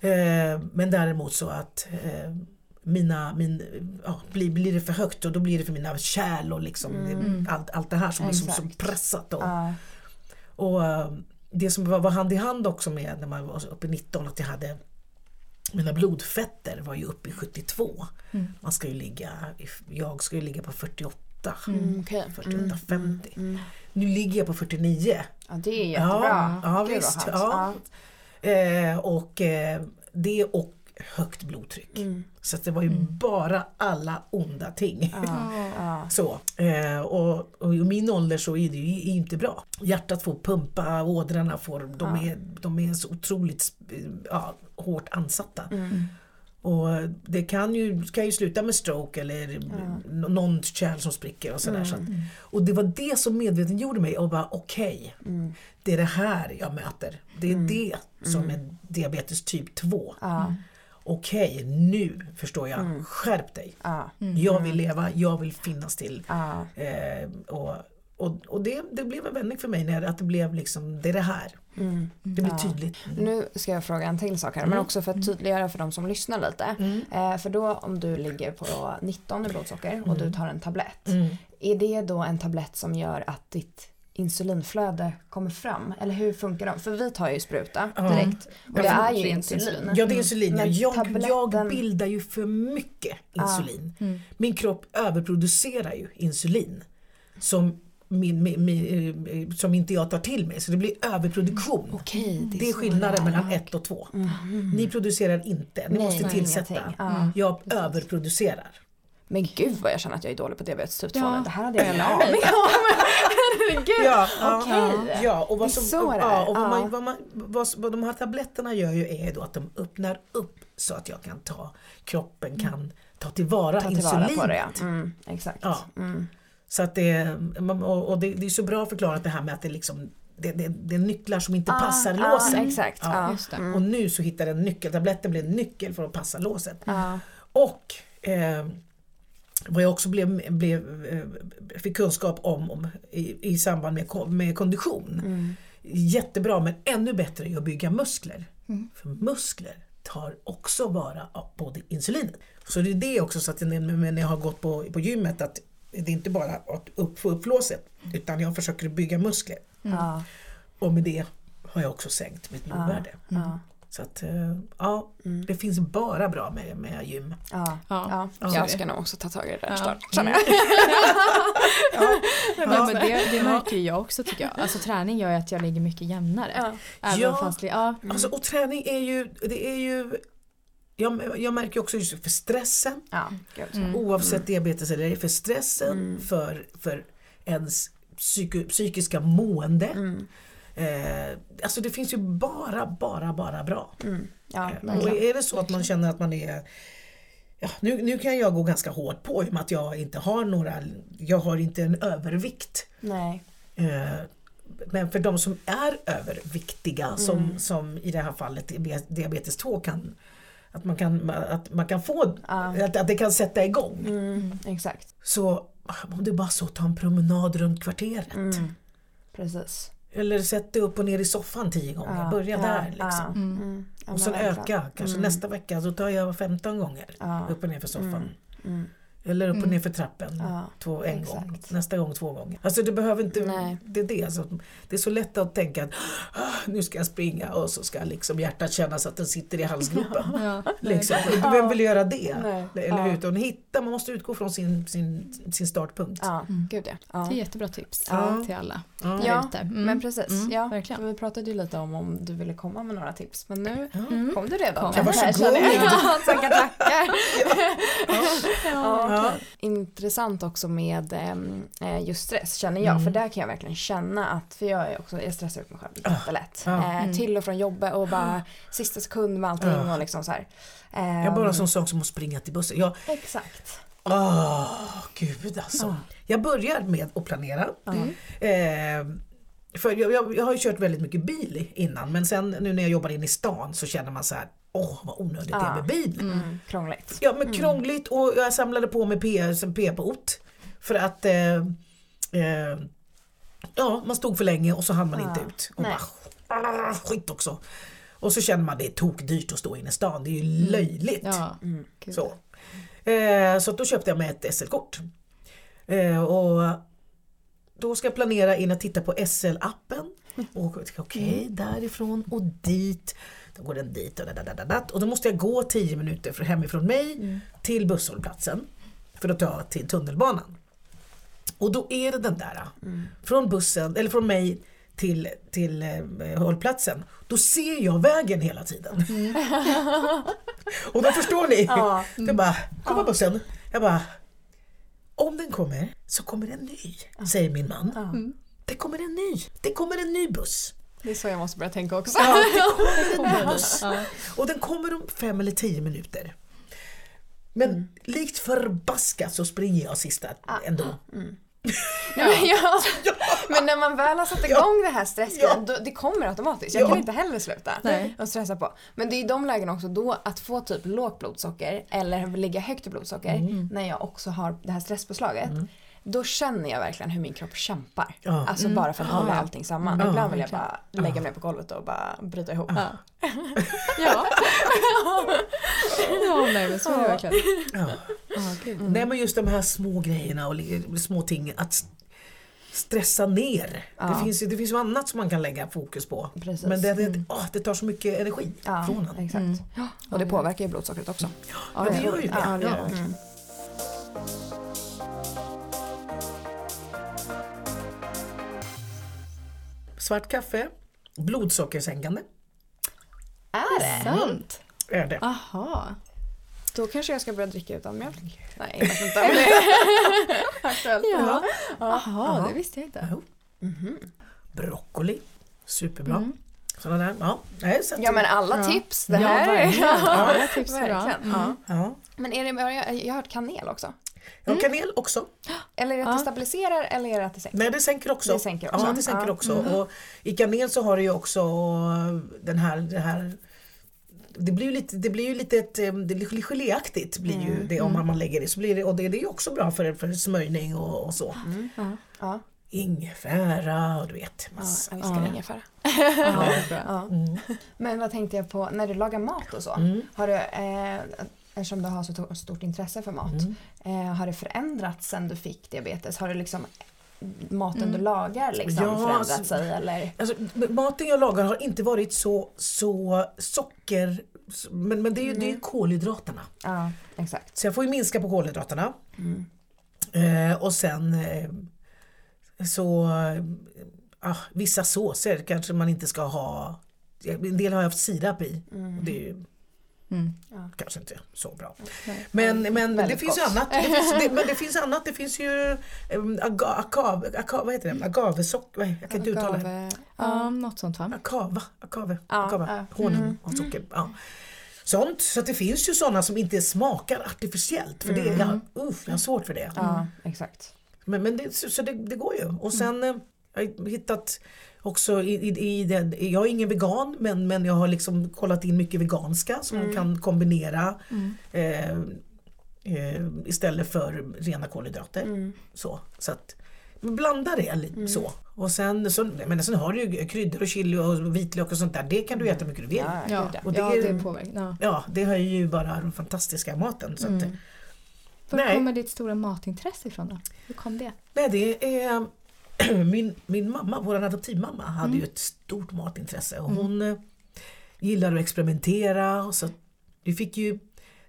Eh, men däremot så att eh, mina, min, ja, blir, blir det för högt och då blir det för mina kärl och liksom Mm. allt, allt det här som så, så Exakt. pressat. Då. Ja. Och eh, det som var, var hand i hand också med när man var uppe i 19 att jag hade mina blodfetter var ju uppe i 72. Mm. Man ska ju ligga, jag ska ju ligga på 48. Mm, okej. 48, 50. Mm. Nu ligger jag på 49. Ja, det är jättebra. Ja, ja visst. skönt. Ja. Eh, och eh, det och högt blodtryck. Mm. Så att det var ju bara alla onda ting. Ja. Så, eh, och, och i min ålder så är det ju inte bra. Hjärtat får pumpa, ådrarna får, de, Ja. är, de är så otroligt ja, hårt ansatta. Mm. Och det kan ju, kan ju sluta med stroke eller Ja. någon kärl som spricker och sådär. Så att, Mm. och det var det som medveten gjorde mig och bara okej, Mm. det är det här jag möter. Det är Mm. det som är diabetes typ 2. Ja. Okej, nu förstår jag. Mm. Skärp dig. Ja. Jag vill leva, jag vill finnas till. Ja. Eh, och och, och det, det blev en vändning för mig när att det blev liksom, det är det här. Mm. Det blev Ja. tydligt. Mm. Nu ska jag fråga en till sak här, men också för att tydliggöra för de som lyssnar lite. Mm. Eh, för då om du ligger på 19 i blodsocker och du tar en tablett. Mm. Är det då en tablett som gör att ditt insulinflöde kommer fram? Eller hur funkar de? För vi tar ju spruta Ja. direkt och det Ja, är ju insulin. Ja det är insulin. Men jag, jag tabletten- bildar ju för mycket insulin. Mm. Min kropp överproducerar ju insulin. Som, min, min, min, eh, som inte jag tar till mig så det blir överproduktion. Okej, Det är skillnaden det är. mellan ett och två. Ni producerar inte, ni Nej, måste nej, tillsätta. Ja. Jag överproducerar. Men gud vad jag känner att jag är dålig på diabetes typ 2 Ja. Det här hade jag ingen aning om. Herregud. Ja, Okej. ja, och vad, Det är som, så ja, och vad, man, vad, man, vad, vad de här tabletterna gör ju är då att de öppnar upp så att jag kan ta, kroppen kan ta tillvara Ta tillvara insulinet. på det ja. Mm, exakt. Ja. Mm. Så att det, och det, det är så bra förklarat det här med att det liksom det, det, det är nycklar som inte passar ah, låset. exakt. Ja. Det. Mm. Och nu så hittar en nyckel, tabletten blir en nyckel för att passa låset. Ja. Och eh, vad jag också blev, blev, eh, fick kunskap om, om i, i samband med, med kondition. Mm. Jättebra men ännu bättre är att bygga muskler. Mm. För muskler tar också vara på det insulinet. Så det är det också så att när jag har gått på, på gymmet att det är inte bara att upp, få upp låset utan jag försöker bygga muskler. Ja. Och med det har jag också sänkt mitt blodvärde. Ja. Så att eh, ja, det finns bara bra med, med gym. Ja. Ja. Ja. Ja. Jag ska nog också ta tag i det där Ja. snart. Känner jag. Ja, men det, det märker ju jag också tycker jag. Alltså träning gör ju att jag ligger mycket jämnare. Ja. Ja. fast det, ja. Alltså, och träning är ju, det är ju jag, jag märker också just för stressen, Ja. Gud. Mm. oavsett diabetes eller ej, för stressen, för, för ens psyko, psykiska mående. Eh, alltså det finns ju bara, bara, bara bra. Mm. Ja, Eh, och är det så att man känner att man är Ja, nu, nu kan jag gå ganska hårt på i och med att jag inte har några, jag har inte en övervikt. Nej. Eh, Men för de som är överviktiga som, Mm. som i det här fallet diabe- diabetes 2 kan att man kan, att man kan få, Ja. att, att det kan sätta igång. Mm. Exakt. Så om du bara så tar en promenad runt kvarteret. Mm. Precis. Eller sätt dig upp och ner i soffan tio gånger. Ja, Börja ja, där liksom. ja. Mm. Ja, Och sen öka. Kanske Mm. nästa vecka så tar jag 15 gånger. Ja. Upp och ner för soffan. Mm. Eller upp och ner för trappen. Ja, Två, en exakt. gång. Nästa gång två gånger. Alltså det behöver inte, Nej. det är det. Alltså, det är så lätt att tänka att "Ah, nu ska jag springa och så ska liksom hjärtat kännas att den sitter i halsgropen. Ja. liksom. Vem vill göra det? Nej. Eller Ja. hur? Utan hitta, man måste utgå från sin, sin, sin startpunkt. Ja, gud ja. ja. Det är jättebra tips Ja. till alla. Ja. där Ja, ute. Mm. men precis. Mm, ja, verkligen. vi pratade ju lite om om du ville komma med några tips. Men nu Mm. kom du redan. Kom. Ja, Tackar, tackar. Ja. Ja. Intressant också med ehm, eh, just stress känner jag. Mm. För där kan jag verkligen känna att, för jag är också, jag stressar ut mig själv jättelätt. Ja. Eh, Mm. Till och från jobbet och bara sista sekund med allting Ja. och liksom så här. Jag har bara en Ehm, sån sak som att springa till bussen. Jag, Exakt. åh, gud alltså. Jag börjar med att planera. Mm. Eh, för jag, jag, jag har ju kört väldigt mycket bil innan men sen nu när jag jobbar in i stan så känner man så här, åh vad onödigt det är Ja. med bil. Mm. Krångligt. Ja men krångligt och jag samlade på mig P, som P-bot. För att eh, eh, ja, man stod för länge och så hann man Ja. inte ut. Och Nej. bara, "Ah, skit också. Och så känner man det är tokdyrt att stå inne i stan, det är ju löjligt. Ja. Mm. Så. Eh, så då köpte jag mig ett SL-kort. Eh, och då ska jag planera in att titta på SL-appen. Och Okej, därifrån och dit. Då går den dit och, dadadadadat. och då måste jag gå 10 minuter hemifrån mig till busshållplatsen. För att ta till tunnelbanan. Och då är det den där. Från bussen, eller från mig till, till eh, hållplatsen. Då ser jag vägen hela tiden. och då förstår ni. Ja. Det bara, kommer bussen? Jag bara, om den kommer så kommer en ny, säger min man. Ja. Det kommer en ny, det kommer en ny buss. Det är så jag måste börja tänka också. Ja, det kommer en ny buss. Ja. Och den kommer om fem eller tio minuter. Men likt förbaskat så springer jag sista ändå. Nej, men, ja. men när man väl har satt Ja. igång det här stressgrejen, Ja. det kommer automatiskt. Jag Ja. kan inte heller sluta Nej. och stressa på. Men det är i de lägena också då att få typ lågt blodsocker eller ligga högt i blodsocker Mm. när jag också har det här stresspåslaget. Då känner jag verkligen hur min kropp kämpar. Ja. Alltså bara för att hålla allting samman. Ja, Ibland vill jag bara lägga mig på golvet och bara bryta ihop. Ja. Ja. ja, nej men så är det verkligen. Ja, gud. Nej men just de här små grejerna och små ting. Att stressa ner. Ja. Det, finns, ju- det finns ju annat som man kan lägga fokus på. Precis. Men det, det, åh, det tar så mycket energi Ja, från en. exakt. Mm. Ja, och det påverkar ju blodsockret också. Ja, det gör ju det. Ja, det gör det. Mm. Svart kaffe, blodsockersänkande Är det? Sant. är det. Aha. Då kanske jag ska börja dricka utan mjölk. Nej, jag vet inte om det är aktuellt. Ja. Ja. Aha, Ja. det visste jag inte. Jo. Mhm. Broccoli, superbra. Mm. Sådana där. Ja, nej, så Ja men alla Ja. tips. Det Ja, här är... verkligen. Alla tips är bra. Verkligen. Mm. Ja. ja. Men är det, jag, jag har hört kanel också. ja, kanel också. Eller är det att Ja. det stabiliserar eller är det att det sänker? Nej, det sänker också. Det sänker också. Ja, det sänker Ja. också. Mm. Och I kanel så har du ju också den här, det här det blir ju lite, det blir ju lite ett, eh, det blir geléaktigt blir ju Mm. det om man lägger det. Så blir det och det, det är ju också bra för, för smörjning och, och så. Ja. Ja, Ingefära och du vet. ja Massa. jag älskar Ja. ingefära. Ja. Ja. Mm. Men vad tänkte jag på när du lagar mat och så? Mm. Har du, eh, eftersom du har så to- stort intresse för mat, Mm. eh, har det förändrats sen du fick diabetes? Har det liksom maten Mm. du lagar liksom Ja, förändrat alltså- sig eller? Alltså, maten jag lagar har inte varit så, så socker men, men det är ju det är kolhydraterna. Ja, exakt. Så jag får ju minska på kolhydraterna. Mm. Eh, och sen eh, så eh, ah, vissa såser kanske man inte ska ha. En del har jag haft sirap i. Mm. Det är ju Mm. Ja. kanske inte så bra. Nej. Men, men det Väldigt finns ju annat. Det finns, det, men det finns annat. Det finns ju um, aga, agave, agave, vad heter det? Agavesocker. Jag kan inte uttala det. Agave- Ja, något sånt va? Akava, akave, Ja, akava. ja. honung Mm. och socker. Ja. Sånt. Så att det finns ju sådana som inte smakar artificiellt. För det, Mm. jag, uff, jag har svårt för det. Ja, exakt. Men, men det, så så det, det går ju. Och sen eh, jag har hittat också i, i, i den, jag är ingen vegan men, men jag har liksom kollat in mycket veganska som man Mm. kan kombinera Mm. eh, eh, istället för rena kolhydrater. Mm. Så, så att blanda det lite Mm. så. Och sen, så, men sen har du ju kryddor och chili och vitlök och sånt där. Det kan du äta hur mycket du vill. Ja, Ja. Och det ja, det påverkar. Ja. Ja, det har ju bara den fantastiska maten. Så att, Mm. Var Nej. kommer ditt stora matintresse ifrån då? Hur kom det? Nej, det är min, min mamma, vår adoptivmamma, hade Mm. ju ett stort matintresse och hon eh, gillade att experimentera. Och så vi fick ju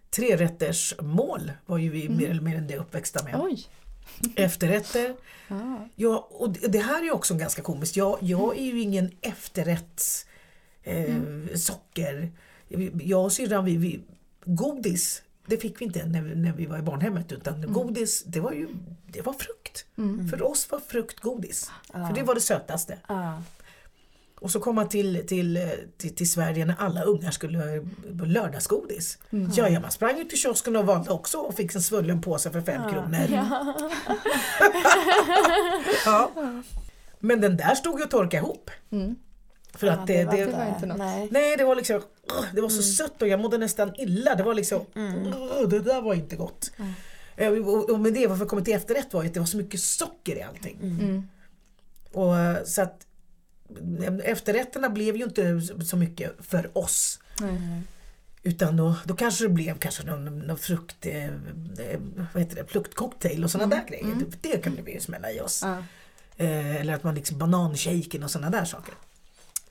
trerätters mål var ju vi Mm. mer eller mindre uppväxta med. Oj! Efterrätter. Ja. Ja, och det, här är också ganska komiskt. Jag, jag är ju ingen efterrätts eh, socker. Jag och syrran, vi, vi, godis, det fick vi inte när vi, när vi var i barnhemmet utan godis, det var ju det var frukt. Mm. För oss var frukt godis. Ja. För det var det sötaste. Ja. Och så kom man till, till, till, till Sverige när alla ungar skulle på lördagsgodis. Mm. Ja, ja, man sprang ut till kiosken och valde också och fick en svullen påse för fem kronor. Ja. Men den där stod ju och torkade ihop. Mm. För att det, det, det var inte något. Nej. Nej, det var liksom, det var så sött och jag mådde nästan illa. Det var liksom, åh, det där var inte gott. Eh, Och, och med det, varför jag kommit till efterrätt var ju att det var så mycket socker i allting. Mm. Och, eh, så att eh, efterrätterna blev ju inte så mycket för oss. Utan då, då kanske det blev kanske någon, någon frukt, eh, vad heter det, fruktcocktail och sådana där grejer. Det, det kunde vi ju smälla i oss. Ja. Eh, eller att man liksom bananshaken och sådana där saker.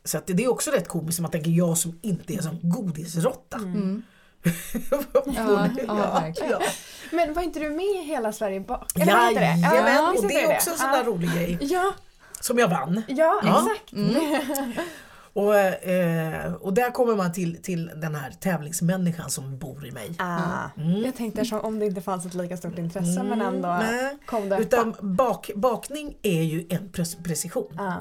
Så att det, är också rätt komiskt om man tänker jag som inte är som godisrotta. Mm. ja, ja, verkligen. ja. Men var inte du med i Hela Sverige bakar? Eller det? Ja, och det är också en sån där Ja. rolig grej Ja, som jag vann. ja, Ja. exakt. Och, eh, och där kommer man till, till den här tävlingsmänniskan som bor i mig. Ah. Mm. Jag tänkte som om det inte fanns ett lika stort intresse men ändå Nej, kom det. utan bak, bakning är ju en pre- precision. Ah.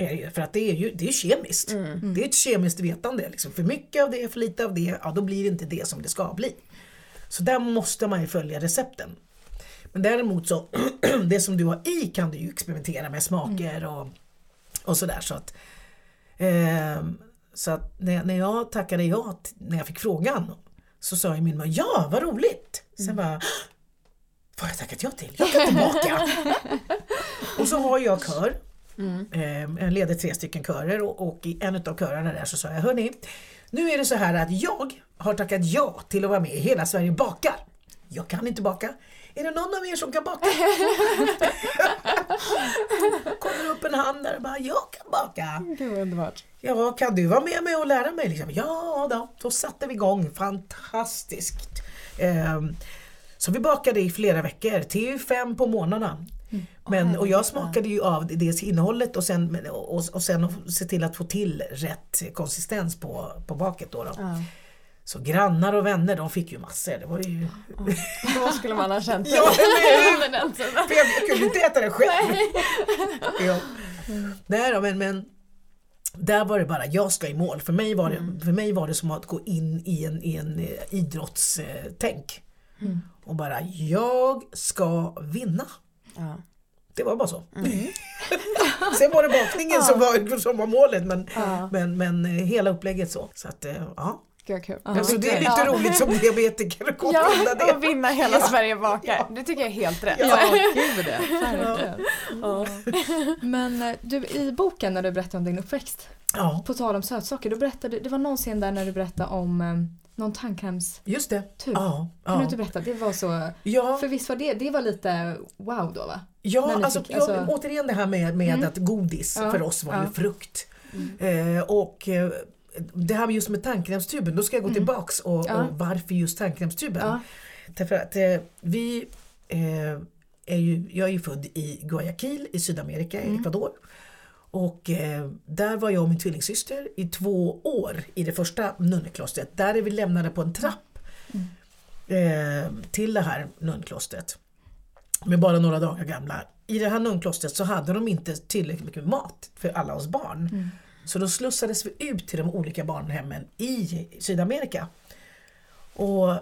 Är det ju, för att det är ju det är kemiskt. Det är ett kemiskt vetande. Liksom. För mycket av det, för lite av det, ja då blir det inte det som det ska bli. Så där måste man ju följa recepten. Men däremot så, det som du har i kan du ju experimentera med smaker och, och sådär. Så att, ehm, så att när, när jag tackade ja när jag fick frågan så sa ju min mamma ja vad roligt. Sen bara vad har jag tackat ja till? Jag kan tillbaka. och så har jag kör. Eh, Jag leder tre stycken körer och, och i en av körerna där så sa jag hörni nu är det så här att jag har tackat ja till att vara med i Hela Sverige bakar. Jag kan inte baka. är det någon av er som kan baka? Kommer upp en hand där och bara, jag kan baka. Gud underbart. Ja, kan du vara med mig och lära mig? Liksom? Ja då, då satte vi igång. Fantastiskt! Ehm, så vi bakade i flera veckor, till fem på morgnarna. Men, och jag smakade ju av dels innehållet och sen, och, och sen se till att få till rätt konsistens på, på baket. Då, då. Ja. Så grannar och vänner de fick ju massor. Det var ju... Då skulle man ha känt Ja, under den tiden. För jag, jag kunde inte äta det själv. ja. Nej då, men, men där var det bara, jag ska i mål. För mig var det, för mig var det som att gå in i en, i en eh, idrottstänk. Och bara, jag ska vinna. Ja. Det var bara så. Sen var det bakningen som, var, som var målet men, Ja. men, men eh, hela upplägget så. Så att, eh, ja. Gud kul. Alltså, det är lite Ja. roligt som diabetiker att Ja, det. och vinna hela Sverige bakar. Det tycker jag är helt rätt. Ja, gud det. Verkligen. Men eh, du, i boken när du berättade om din uppväxt, Ja, på tal om sötsaker, då berättade, det var någon scen där när du berättade om eh, någon tandkrämstub. just det. Kan Ja, du ja. inte berätta? Det var så, ja. för visst var det, det var lite wow då va? Ja, alltså, fick- alltså- men återigen det här med, med Mm. att godis Ja, för oss var ju frukt. Eh, och eh, det här just med tandkrämstuben, då ska jag gå tillbaks och, Mm. Och varför just tandkrämstuben. Därför att eh, vi eh, är ju, jag är ju född i Guayaquil i Sydamerika, Mm. i Ecuador. Och eh, där var jag och min tvillingsyster i två år i det första nunneklostret. Där är vi lämnade på en trapp eh, till det här nunnklostret. Med bara några dagar gamla. I det här nunnklostret så hade de inte tillräckligt mycket mat för alla oss barn. Så då slussades vi ut till de olika barnhemmen i Sydamerika. Och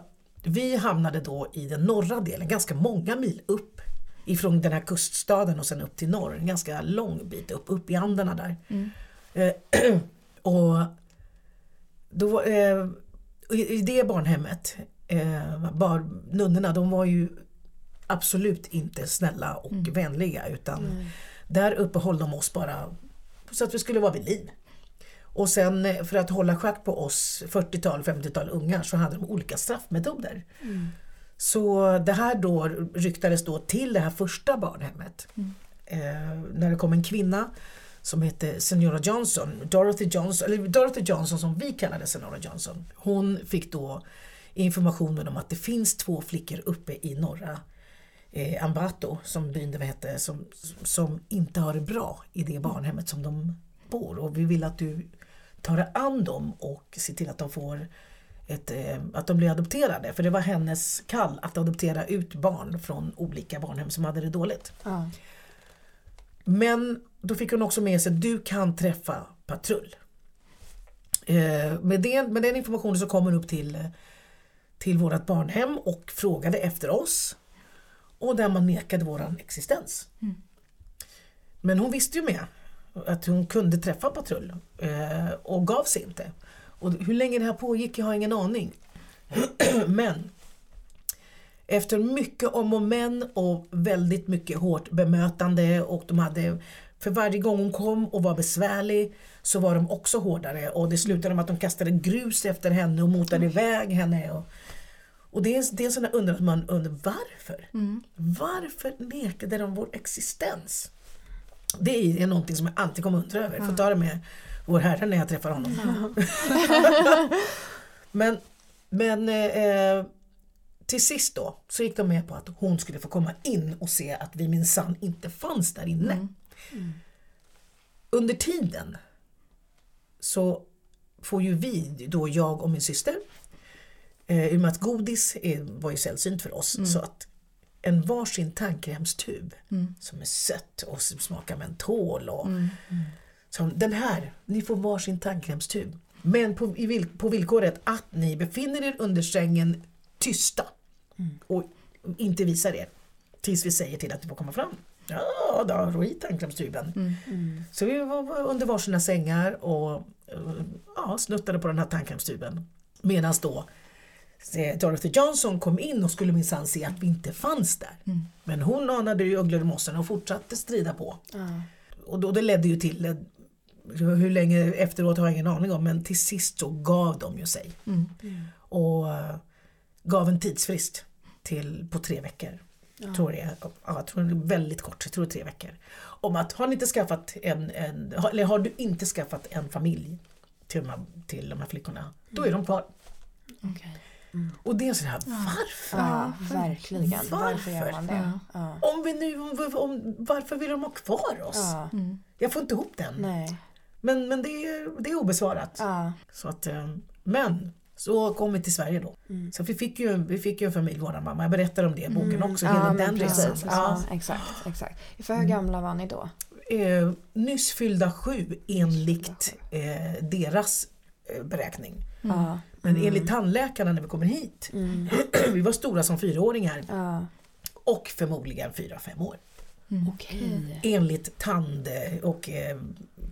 vi hamnade då i den norra delen, ganska många mil upp ifrån den här kuststaden och sen upp till norr. En ganska lång bit upp, upp i Anderna där. Eh, och då, eh, i, det barnhemmet, eh, bar, nunnorna de var ju absolut inte snälla och vänliga utan där uppehöll de oss bara så att vi skulle vara vid liv. Och sen eh, för att hålla schack på oss 40-tal, 50-tal ungar så hade de olika straffmetoder. Så det här då ryktades då till det här första barnhemmet. Eh, när det kom en kvinna som hette Senora Johnson, Dorothy Johnson, eller Dorothy Johnson som vi kallade Senora Johnson. Hon fick då informationen om att det finns två flickor uppe i norra eh, Ambato, som byn det hette, som, som inte har det bra i det barnhemmet som de bor. Och vi vill att du tar dig an dem och ser till att de får ett, eh, att de blir adopterade. För det var hennes kall att adoptera ut barn från olika barnhem som hade det dåligt. Ja. Men då fick hon också med sig att du kan träffa patrull. Eh, med, den, med den informationen så kom hon upp till, till vårt barnhem och frågade efter oss. Och där man nekade våran existens. Men hon visste ju med att hon kunde träffa patrull eh, och gav sig inte. Och hur länge det här pågick, jag har ingen aning. Men efter mycket om och men och väldigt mycket hårt bemötande och de hade för varje gång hon kom och var besvärlig så var de också hårdare och det slutade med att de kastade grus efter henne och motade iväg henne. Och, och det är, det är en sån där undran man undrar varför? Varför nekade de vår existens? Det är någonting som jag alltid kommer undra över. Jag får ta det med vår Herre när jag träffar honom. men men eh, till sist då så gick de med på att hon skulle få komma in och se att vi minsann inte fanns där inne. Under tiden så får ju vi, då jag och min syster, eh, i och med att godis är, var ju sällsynt för oss, så att en varsin tandkrämstub som är sött och som smakar mentol och så den här, ni får varsin tandkrämstub. Men på, i på villkoret att ni befinner er under sängen tysta och inte visar er tills vi säger till att du får komma fram. Ja, då har i tandkrämstuben. Så vi var under varsina sängar och eh, ja, snuttade på den här tandkrämstuben. Medan då eh, Dorothy Johnson kom in och skulle minsann se att vi inte fanns där. Men hon anade ju ugglor i mossen och fortsatte strida på. Och då, det ledde ju till, eh, hur länge efteråt har jag ingen aning om, men till sist så gav de ju sig. Och eh, gav en tidsfrist till, på tre veckor tror det är, ja, jag tror det är väldigt kort, jag tror tre veckor. Om att har ni inte skaffat en, en eller har du inte skaffat en familj till de här, till de här flickorna, då är de kvar. Okej. Och det är sådär, varför? Ja, verkligen. Varför? Varför gör man det? Ja. Om vi nu, om, om, varför vill de ha kvar oss? Ja. Jag får inte ihop den. Nej. Men, men det, är, det är obesvarat. Ja. Så att, eh, men så kom vi till Sverige då. Mm. Så vi fick, ju, vi fick ju en familj, våra mamma. Jag berättar om det i boken också, hela Ja, den resan. precis. Ja. Exakt, exakt. För hur gamla var ni då? Eh, nyss fyllda sju enligt eh, deras eh, beräkning. Ja. Men enligt tandläkarna när vi kommer hit, Mm. vi var stora som fyraåringar och förmodligen fyra, fem år. Okej. Enligt tand och eh,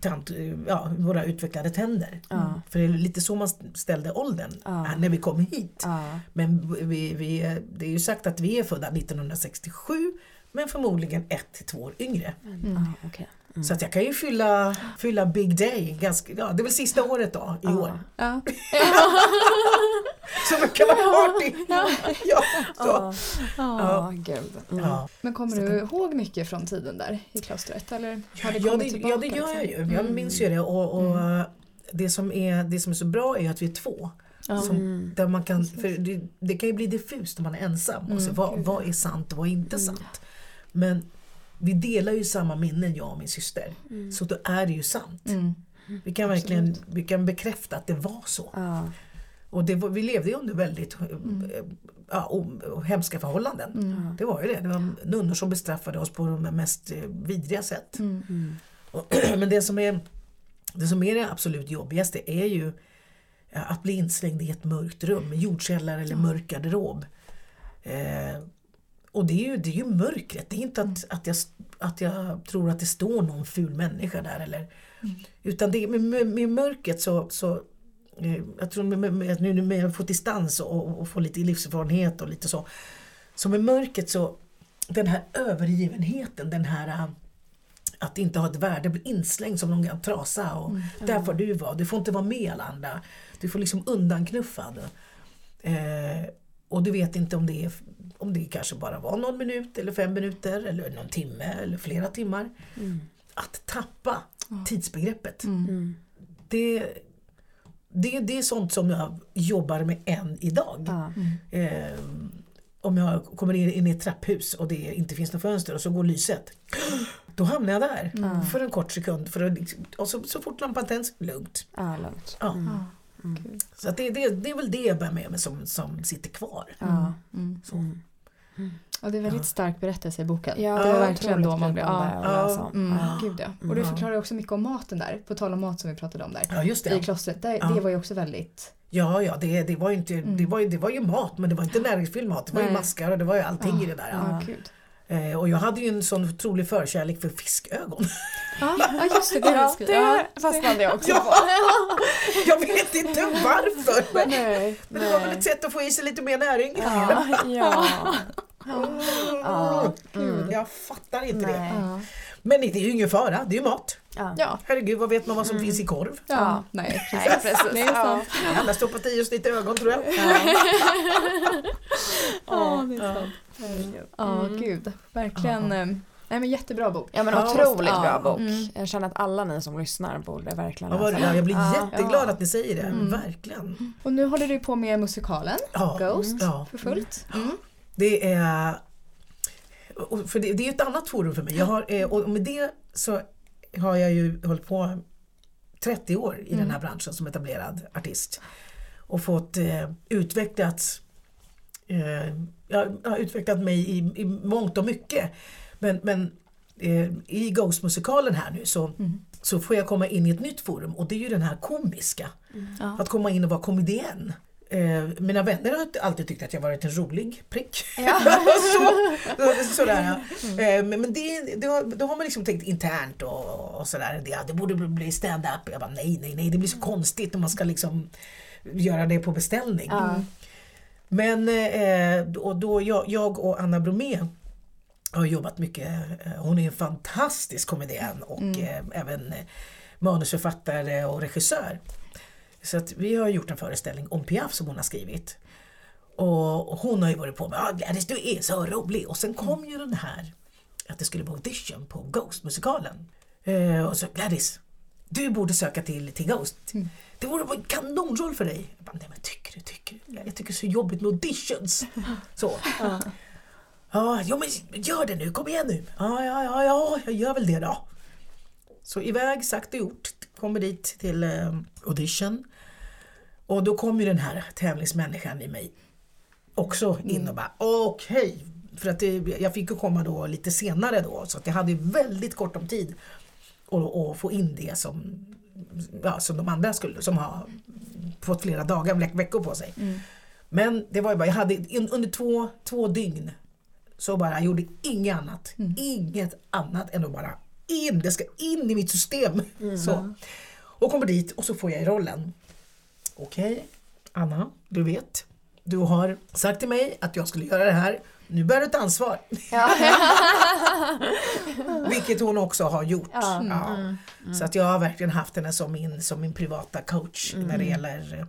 tand, ja, våra utvecklade tänder. Ja. För det är lite så man ställde åldern eh, när vi kom hit. Men vi, vi, det är ju sagt att vi är födda 1967 men förmodligen ett till två år yngre. Ja, okej. Så att jag kan ju fylla, fylla Big Day, ganska, ja, det är väl sista året då i år. Ja. Så vi kan ha party! Ja, så. Ja. Ja. Ja, gud. Mm. Ja. Men kommer du ihåg mycket från tiden där i klostret? Eller har det Ja, det, tillbaka? ja, det gör jag liksom? ju. Jag minns ju det. Och, och det, som är, det som är så bra är att vi är två. Ja. Som, där man kan, för det, det kan ju bli diffust när man är ensam. Och så, vad, vad är sant och vad är inte sant? Men vi delar ju samma minnen jag och min syster. Så då är det ju sant. Mm. Vi kan verkligen vi kan bekräfta att det var så. Ja. Och det var, vi levde ju under väldigt eh, ja, o- och hemska förhållanden. Det var ju det. Det var nunnor som bestraffade oss på de mest eh, vidriga sätt. Och, men det som, är, det som är det absolut jobbigaste är ju ja, att bli inslängd i ett mörkt rum, jordkällare eller mörk garderob. Eh, och det är, ju, det är ju mörkret, det är inte att, att, jag, att jag tror att det står någon ful människa där. Eller, Utan det, med, med, med mörkret så, så eh, jag tror med, med, med, nu när jag får distans och, och får lite livserfarenhet och lite så. Så med mörkret så, den här övergivenheten, den här eh, att inte ha ett värde, bli inslängd som någon trasa och där får du vara, du får inte vara med alla andra. Du får liksom undanknuffad. Eh, och du vet inte om det, är, om det kanske bara var någon minut eller fem minuter eller någon timme eller flera timmar. Att tappa tidsbegreppet. Mm. Det, det, det är sånt som jag jobbar med än idag. Ja. Eh, om jag kommer in, in i ett trapphus och det inte finns något fönster och så går lyset. Då hamnar jag där för en kort sekund. För att, liksom- och så, så fort lampan tänds, lugnt. Ja, lugnt. Ja. Ja. Gud. Så att det, det, det är väl det jag bär med mig som, som sitter kvar. Mm. Så. Och det är väldigt stark berättelse i boken. Ja, det var verkligen då man blev... Ja. om. Mm, Ja. gud ja. Och du förklarar också mycket om maten där, på tal om mat som vi pratade om där. Ja just I det. klostret, där, Ja. det var ju också väldigt... Ja, ja det, det, var ju inte, det, var ju, det var ju mat men det var inte näringsfylld mat. Det var ju Nej. maskar och det var ju allting i det där. Ja, Ja. gud. Eh, och jag hade ju en sån otrolig förkärlek för fiskögon. Ja, ja, just det. Det, Ja, ja, det fastnade jag också Ja. på. Jag vet inte varför men, Nej, men det var väl ett sätt att få i sig lite mer näring. Ja, ja. Ja. Mm. Jag fattar inte det. Nej. ja. Men det är ju ingen fara, det är ju mat. Ja. ja. Herregud, vad vet man vad som finns i korv? ja. Ja. Nej, Nej, precis. precis. Det är sant. Alla stoppat i oss lite ögon tror jag. Ja, det är sant. Ja, gud. Verkligen. eh, Nej, men jättebra bok. Ja men Ja, otroligt ja. bra bok. Mm. Jag känner att alla ni som lyssnar borde verkligen Ja, läsa ja, den. jag blir Ja. jätteglad Ja. att ni säger det, verkligen. Och nu håller du på med musikalen Ja, Ghost ja. för fullt. Mm. Det är... För det, det är ett annat forum för mig. Jag har, eh, och med det så har jag ju hållit på 30 år i den här branschen som etablerad artist. Och fått eh, utvecklats eh, jag har utvecklat mig i, i mångt och mycket. Men, men eh, i Ghost-musikalen här nu så, så får jag komma in i ett nytt forum och det är ju den här komiska. Ja. Att komma in och vara komedienn. Eh, mina vänner har alltid tyckt att jag varit en rolig prick. så, sådär. Eh, men det, det har, då har man liksom tänkt internt och, och sådär. Det, ja, det borde bli stand-up. Jag bara nej, nej, nej, det blir så konstigt om man ska liksom göra det på beställning. Men eh, och då jag, jag och Anna Bromé har jobbat mycket. eh, Hon är en fantastisk komedian och eh, även manusförfattare och regissör. Så att vi har gjort en föreställning om Piaf som hon har skrivit. Och, hon har ju varit på mig, ah, Gladys du är så rolig. Och sen kom ju den här att det skulle vara audition på Ghost-musikalen. Eh, och så Gladys, du borde söka till, till Ghost. Det vore en kanonroll för dig. Jag bara, nej men tycker du, tycker du? Jag tycker det är så jobbigt med auditions. Så. Ja, ja men gör det nu, kom igen nu. Ja, ja, ja, ja, jag gör väl det då. Så iväg, sagt och gjort. Kommer dit till eh, audition. Och då kom ju den här tävlingsmänniskan i mig också in och bara okej. För att det, jag fick ju komma då lite senare då så att jag hade väldigt kort om tid att få in det som, ja, som de andra skulle, som har fått flera dagar, veck- veckor på sig. Men det var ju bara, jag hade under två, två dygn så bara jag gjorde inget annat. Inget annat än att bara in, det ska in i mitt system. Så. Och kommer dit och så får jag i rollen. Okej, Anna, du vet. Du har sagt till mig att jag skulle göra det här. Nu bär du ett ansvar. Vilket hon också har gjort. Ja. Så att jag har verkligen haft henne som min, som min privata coach när det gäller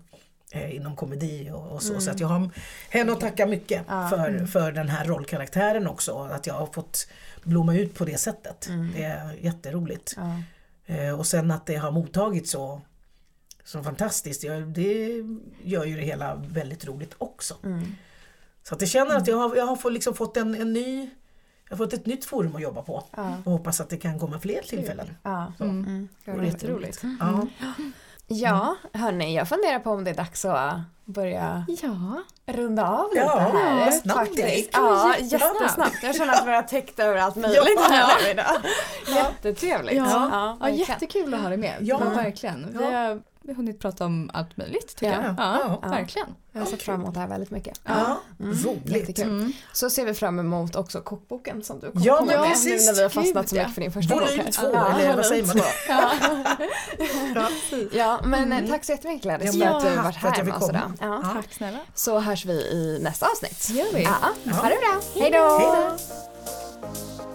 eh, inom komedi och, och så. Så att jag har henne att tacka mycket för, för den här rollkaraktären också. Att jag har fått blomma ut på det sättet. Det är jätteroligt. Eh, och sen att det har mottagits så, så fantastiskt. Ja, det gör ju det hela väldigt roligt också. Så att jag känner att jag har, jag har fått, liksom fått en, en ny jag har fått ett nytt forum att jobba på och hoppas att det kan komma fler tillfällen. Ja. Så. Mm. Det vore jätteroligt. Mm. Ja. ja, hörni, jag funderar på om det är dags att börja Ja. runda av lite Ja, här. snabbt faktiskt. det gick. Ja, Jättesnabbt. Jag känner att vi har täckt över allt möjligt här nu idag. Jättetrevligt. Ja, ja, verkligen. jättekul att ha dig med. Ja. Ja. Verkligen. Vi Ja. har, vi har hunnit prata om allt möjligt tycker Ja. jag. Ja, Ja. verkligen. Jag har sett fram emot det här väldigt mycket. Ja, roligt. Jättekul. Mm. Så ser vi fram emot också kokboken som du kommer Ja, komma men med precis. nu när vi har fastnat Gud, så ja. mycket för din första bok. Volym två, Ja, eller vad volym säger man? Ja. Ja, men eh, tack så jättemycket Gladys Ja, för att du har varit här med oss idag. Tack snälla. Så hörs vi i nästa avsnitt. Det gör vi. Ja, Ja. ha det bra. Hej då! Hej då!